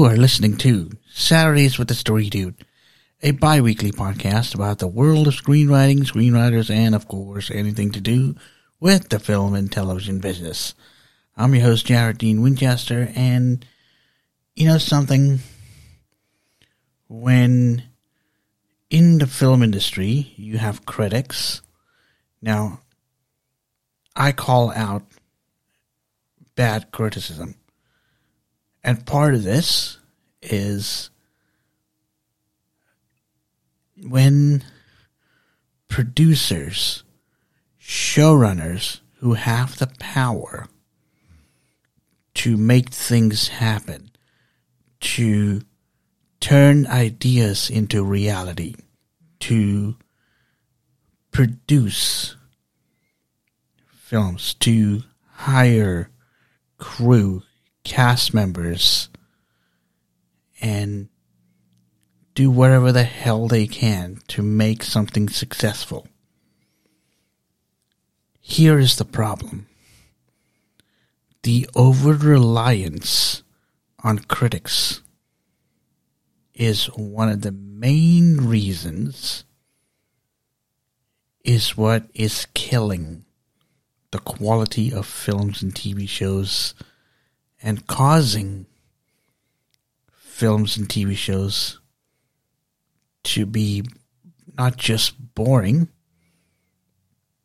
You are listening to Saturdays with the Story Dude, a bi weekly podcast about the world of screenwriting, screenwriters, and, of course, anything to do with the film and television business. I'm your host, Jared Dean Winchester, and you know something? When in the film industry you have critics, now I call out bad criticism. And part of this is when producers, showrunners who have the power to make things happen, to turn ideas into reality, to produce films, to hire crew, cast members, and do whatever the hell they can to make something successful. Here is the problem the over reliance on critics is one of the main reasons is what is killing the quality of films and TV shows and causing films and TV shows to be not just boring,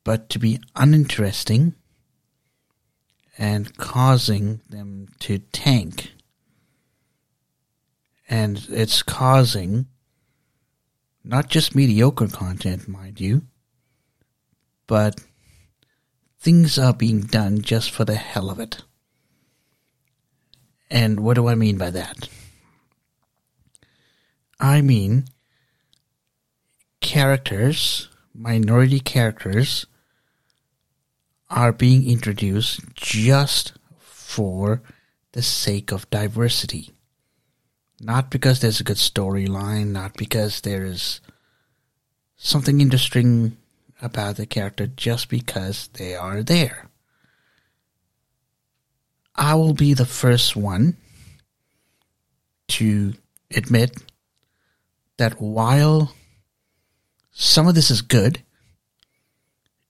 but to be uninteresting and causing them to tank. And it's causing not just mediocre content, mind you, but things are being done just for the hell of it. And what do I mean by that? I mean characters, minority characters, are being introduced just for the sake of diversity. Not because there's a good storyline, not because there is something interesting about the character just because they are there. I will be the first one to admit that while some of this is good,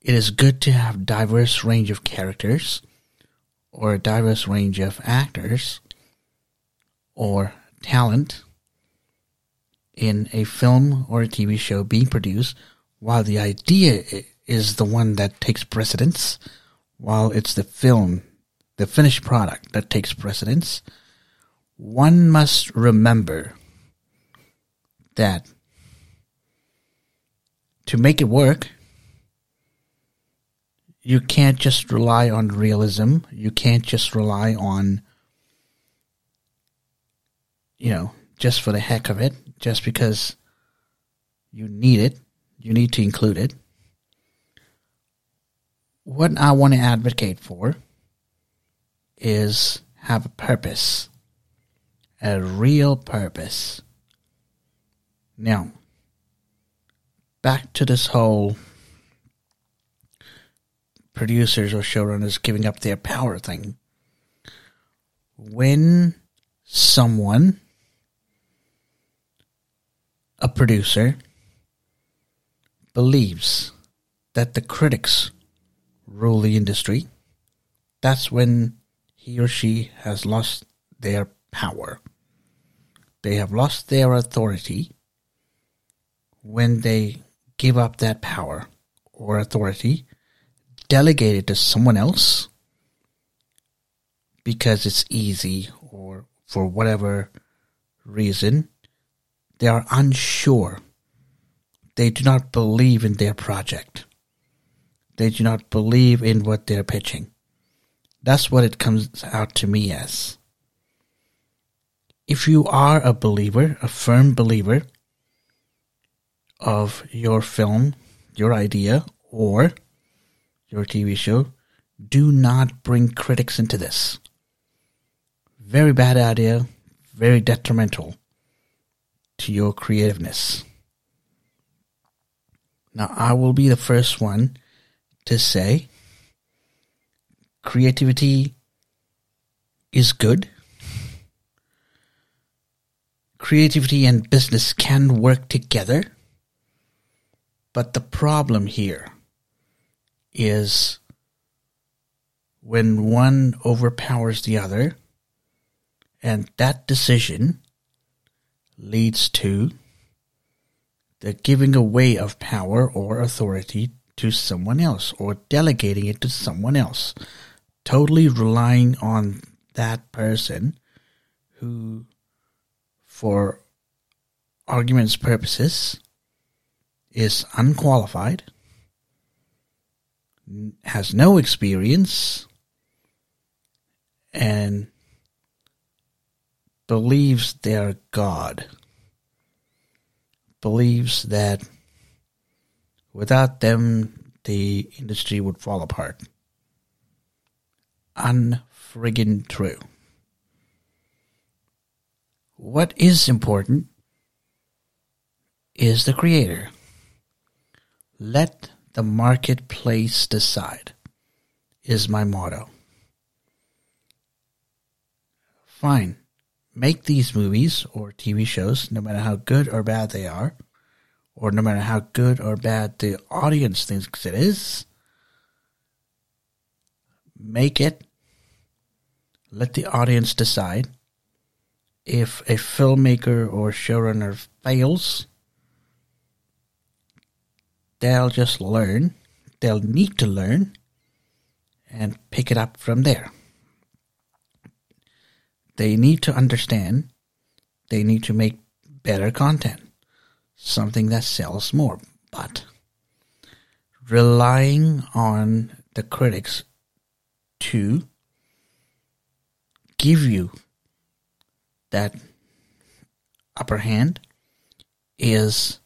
it is good to have diverse range of characters or a diverse range of actors or talent in a film or a TV show being produced while the idea is the one that takes precedence, while it's the film, the finished product that takes precedence, one must remember that to make it work, you can't just rely on realism. You can't just rely on, you know, just for the heck of it, just because you need it you need to include it. What I want to advocate for is have a purpose, a real purpose. Now, back to this whole producers or showrunners giving up their power thing. When someone, a producer, believes that the critics rule the industry, that's when he or she has lost their power. They have lost their authority when they give up that power or authority, delegate it to someone else because it's easy or for whatever reason, they are unsure they do not believe in their project. They do not believe in what they're pitching. That's what it comes out to me as. If you are a believer, a firm believer of your film, your idea, or your TV show, do not bring critics into this. Very bad idea, very detrimental to your creativeness. Now, I will be the first one to say creativity is good. creativity and business can work together. But the problem here is when one overpowers the other, and that decision leads to the giving away of power or authority to someone else or delegating it to someone else, totally relying on that person who, for argument's purposes, is unqualified, has no experience, and believes they're God, believes that without them the industry would fall apart. Unfriggin' true. What is important is the creator. Let the marketplace decide, is my motto. Fine. Make these movies or TV shows, no matter how good or bad they are, or no matter how good or bad the audience thinks it is, make it. Let the audience decide. If a filmmaker or showrunner fails, they'll just learn. They'll need to learn and pick it up from there. They need to understand. They need to make better content, something that sells more. But relying on the critics to give you that upper hand is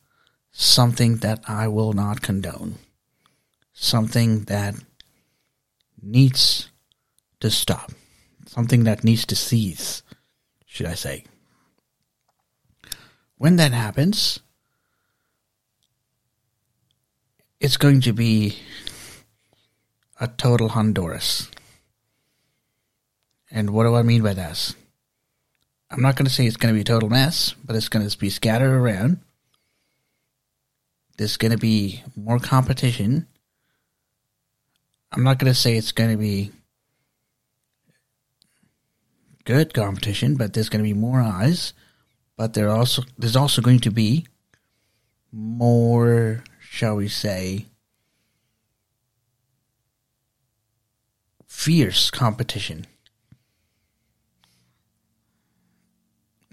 something that I will not condone. Something that needs to stop. Something that needs to cease, should I say. When that happens, it's going to be a total Honduras. And what do I mean by that? I'm not going to say it's going to be a total mess, but it's going to be scattered around there's going to be more competition. I'm not going to say it's going to be good competition, but there's going to be more eyes. But there also there's also going to be more, shall we say, fierce competition.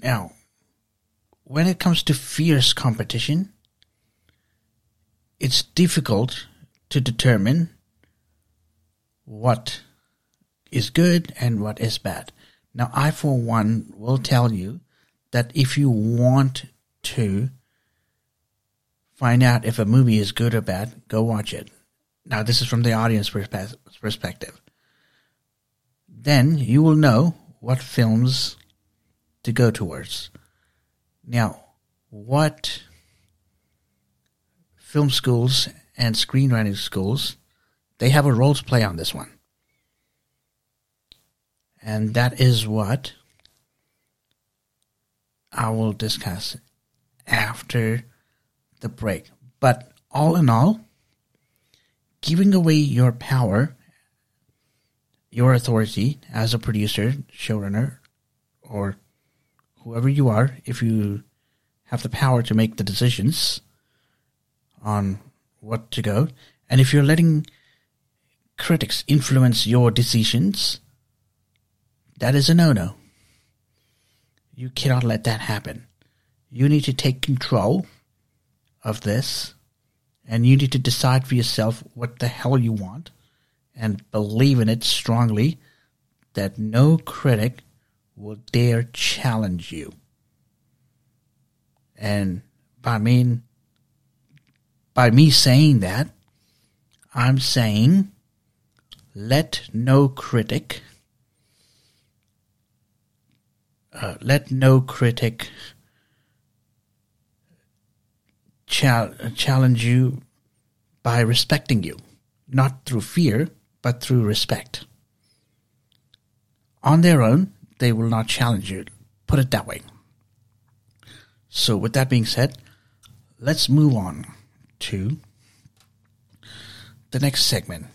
Now, when it comes to fierce competition, it's difficult to determine what is good and what is bad. Now, I, for one, will tell you that if you want to find out if a movie is good or bad, go watch it. Now, this is from the audience perspective. Then you will know what films to go towards. Now, what film schools and screenwriting schools, they have a role to play on this one. And that is what I will discuss after the break. But all in all, giving away your power, your authority as a producer, showrunner, or whoever you are, if you have the power to make the decisions, on what to go. And if you're letting critics influence your decisions, that is a no no. You cannot let that happen. You need to take control of this and you need to decide for yourself what the hell you want and believe in it strongly that no critic will dare challenge you. And by mean by me saying that, I'm saying let no critic, uh, let no critic challenge you by respecting you, not through fear, but through respect. On their own, they will not challenge you. Put it that way. So, with that being said, let's move on to the next segment.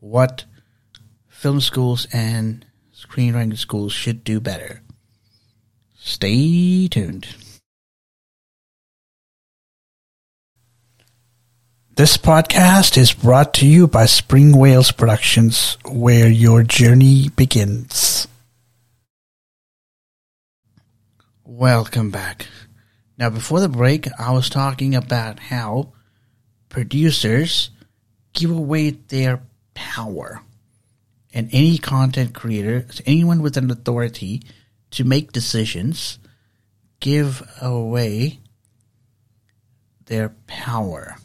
What film schools and screenwriting schools should do better. Stay tuned. This podcast is brought to you by Spring Wales Productions, where your journey begins. Welcome back. Now, before the break, I was talking about how producers give away their power. And any content creator, anyone with an authority to make decisions, give away their power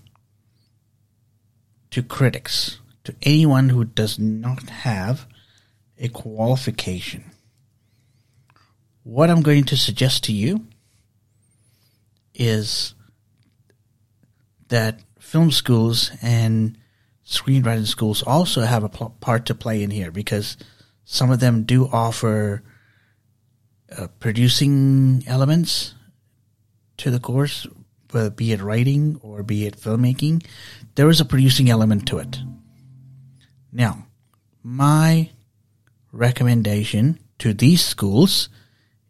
to critics, to anyone who does not have a qualification. What I'm going to suggest to you is that film schools and screenwriting schools also have a pl- part to play in here because some of them do offer uh, producing elements to the course, whether be it writing or be it filmmaking. There is a producing element to it. Now, my recommendation to these schools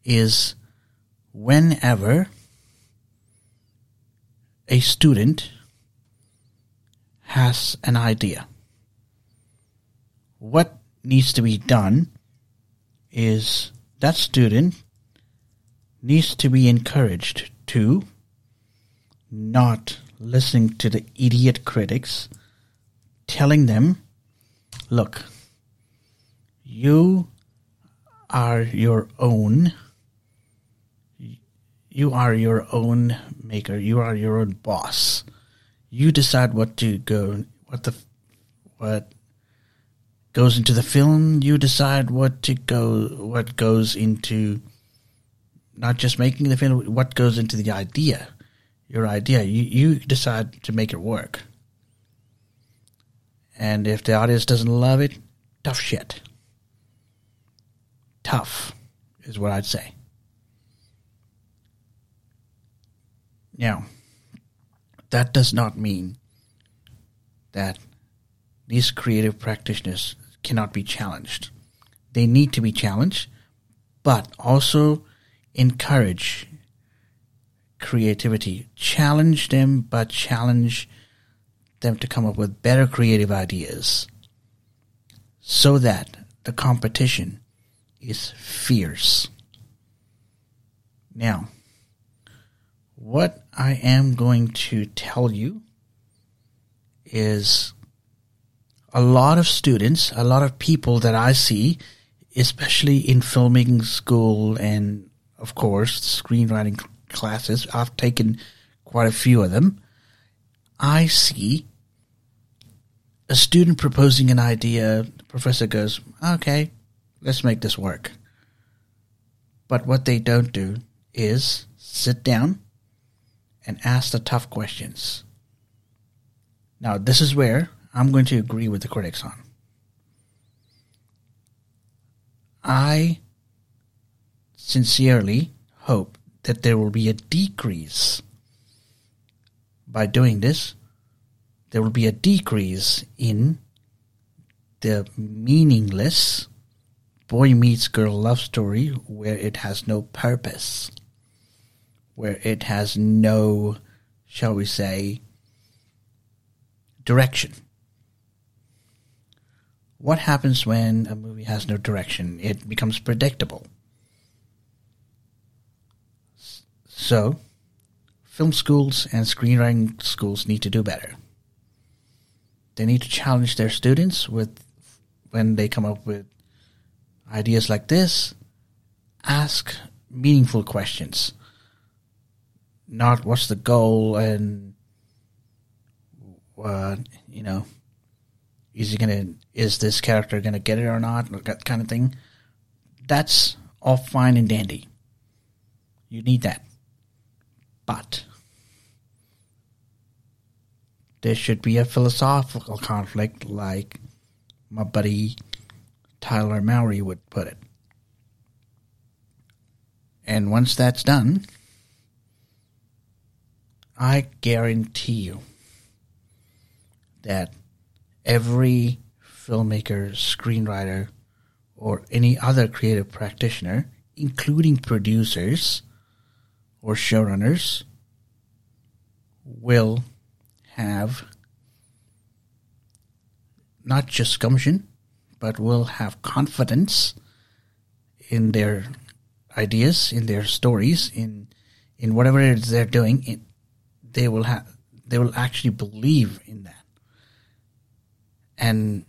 is whenever a student has an idea. What needs to be done is that student needs to be encouraged to not listening to the idiot critics telling them, look, you are your own you are your own maker you are your own boss you decide what to go, what the, what goes into the film. You decide what to go, what goes into not just making the film, what goes into the idea, your idea. You you decide to make it work. And if the audience doesn't love it, tough shit. Tough is what I'd say. Now, that does not mean that these creative practitioners cannot be challenged. They need to be challenged, but also encourage creativity. Challenge them, but challenge them to come up with better creative ideas so that the competition is fierce. Now, what I am going to tell you is a lot of students, a lot of people that I see, especially in filming school and, of course, screenwriting classes, I've taken quite a few of them. I see a student proposing an idea, the professor goes, okay, let's make this work. But what they don't do is sit down and ask the tough questions. Now, this is where I'm going to agree with the critics on. I sincerely hope that there will be a decrease. By doing this, there will be a decrease in the meaningless boy meets girl love story where it has no purpose where it has no, shall we say, direction. What happens when a movie has no direction? It becomes predictable. So, film schools and screenwriting schools need to do better. They need to challenge their students with when they come up with ideas like this, ask meaningful questions not what's the goal and uh, you know is he gonna is this character gonna get it or not that kind of thing? That's all fine and dandy. You need that. But there should be a philosophical conflict like my buddy Tyler Mowery would put it. And once that's done I guarantee you that every filmmaker, screenwriter, or any other creative practitioner, including producers or showrunners, will have not just gumption, but will have confidence in their ideas, in their stories, in in whatever it is they're doing. It, they will have they will actually believe in that. And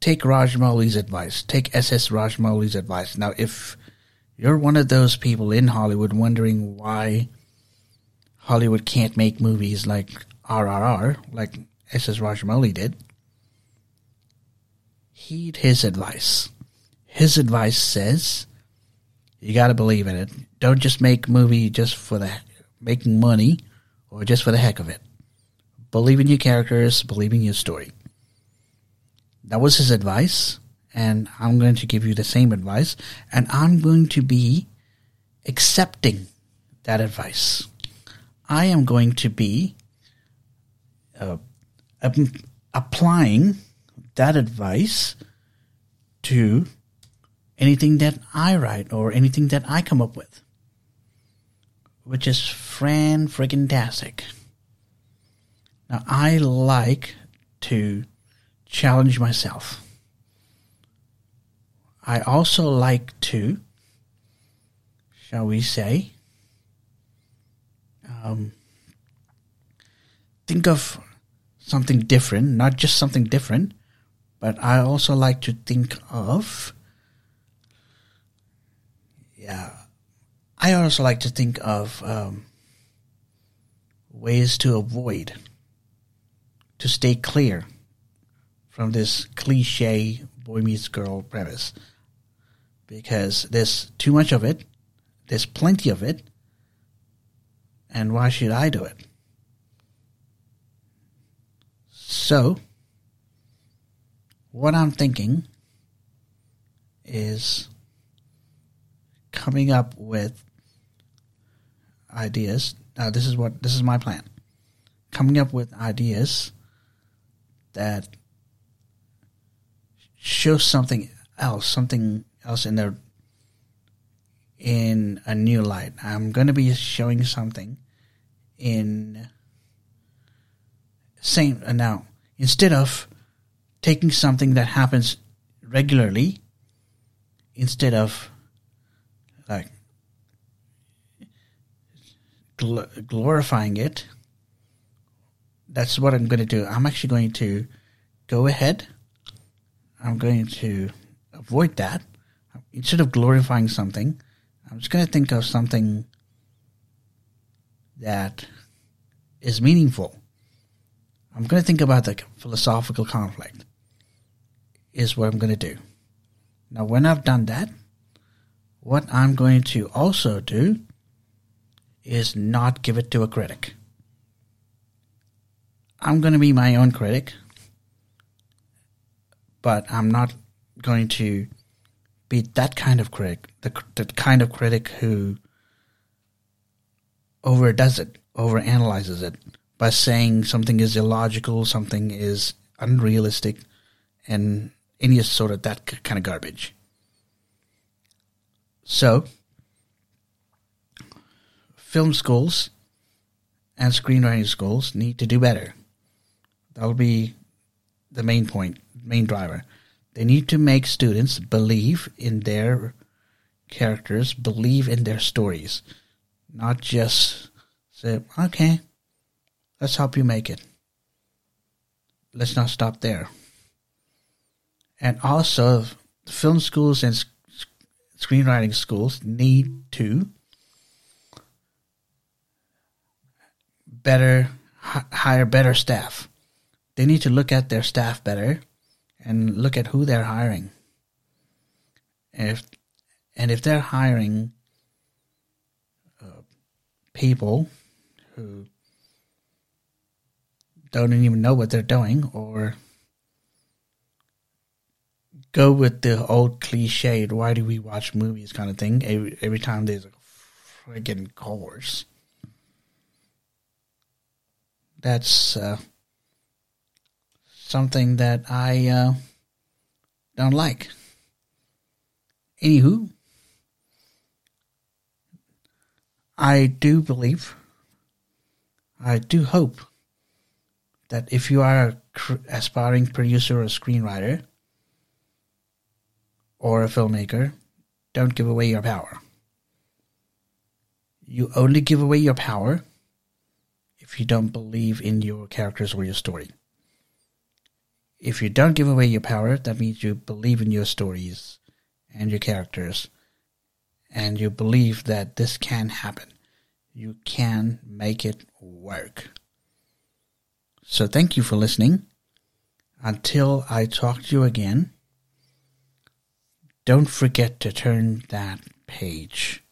take Rajamouli's advice. Take SS Rajamouli's advice. Now, if you're one of those people in Hollywood wondering why Hollywood can't make movies like RRR, like SS Rajamouli did, heed his advice. His advice says you got to believe in it. Don't just make movie just for the making money or just for the heck of it. Believe in your characters, believe in your story. That was his advice, and I'm going to give you the same advice, and I'm going to be accepting that advice. I am going to be uh, applying that advice to anything that I write or anything that I come up with, which is fran friggin' tastic. Now, I like to challenge myself. I also like to, shall we say, um, think of something different, not just something different, but I also like to think of, yeah, I also like to think of um, ways to avoid, to stay clear from this cliche boy meets girl premise because there's too much of it, there's plenty of it, and why should I do it? So, what I'm thinking is coming up with ideas. Now, this is what this is my plan. Coming up with ideas that show something else, something else in their in a new light. I'm going to be showing something in same uh, now instead of taking something that happens regularly instead of like gl- glorifying it that's what i'm going to do. I'm actually going to go ahead. I'm going to avoid that. Instead of glorifying something i'm just going to think of something that is meaningful. I'm going to think about the philosophical conflict, is what I'm going to do. Now, when I've done that, what I'm going to also do is not give it to a critic. I'm going to be my own critic, but I'm not going to be that kind of critic, the, the kind of critic who overdoes it, overanalyzes it, by saying something is illogical, something is unrealistic, and any sort of that kind of garbage. So, film schools and screenwriting schools need to do better. That'll be the main point, main driver. They need to make students believe in their characters, believe in their stories, not just say, okay, Let's help you make it. Let's not stop there. And also, film schools and screenwriting schools need to better hire better staff. They need to look at their staff better and look at who they're hiring. If and if they're hiring uh, people who don't even know what they're doing or go with the old cliched why do we watch movies kind of thing every, every time there's a friggin' course That's uh, something that I uh, don't like. Anywho, I do believe, I do hope that if you are an aspiring producer or screenwriter or a filmmaker, don't give away your power. You only give away your power if you don't believe in your characters or your story. If you don't give away your power, that means you believe in your stories and your characters and you believe that this can happen. You can make it work. So thank you for listening. Until I talk to you again, don't forget to turn that page.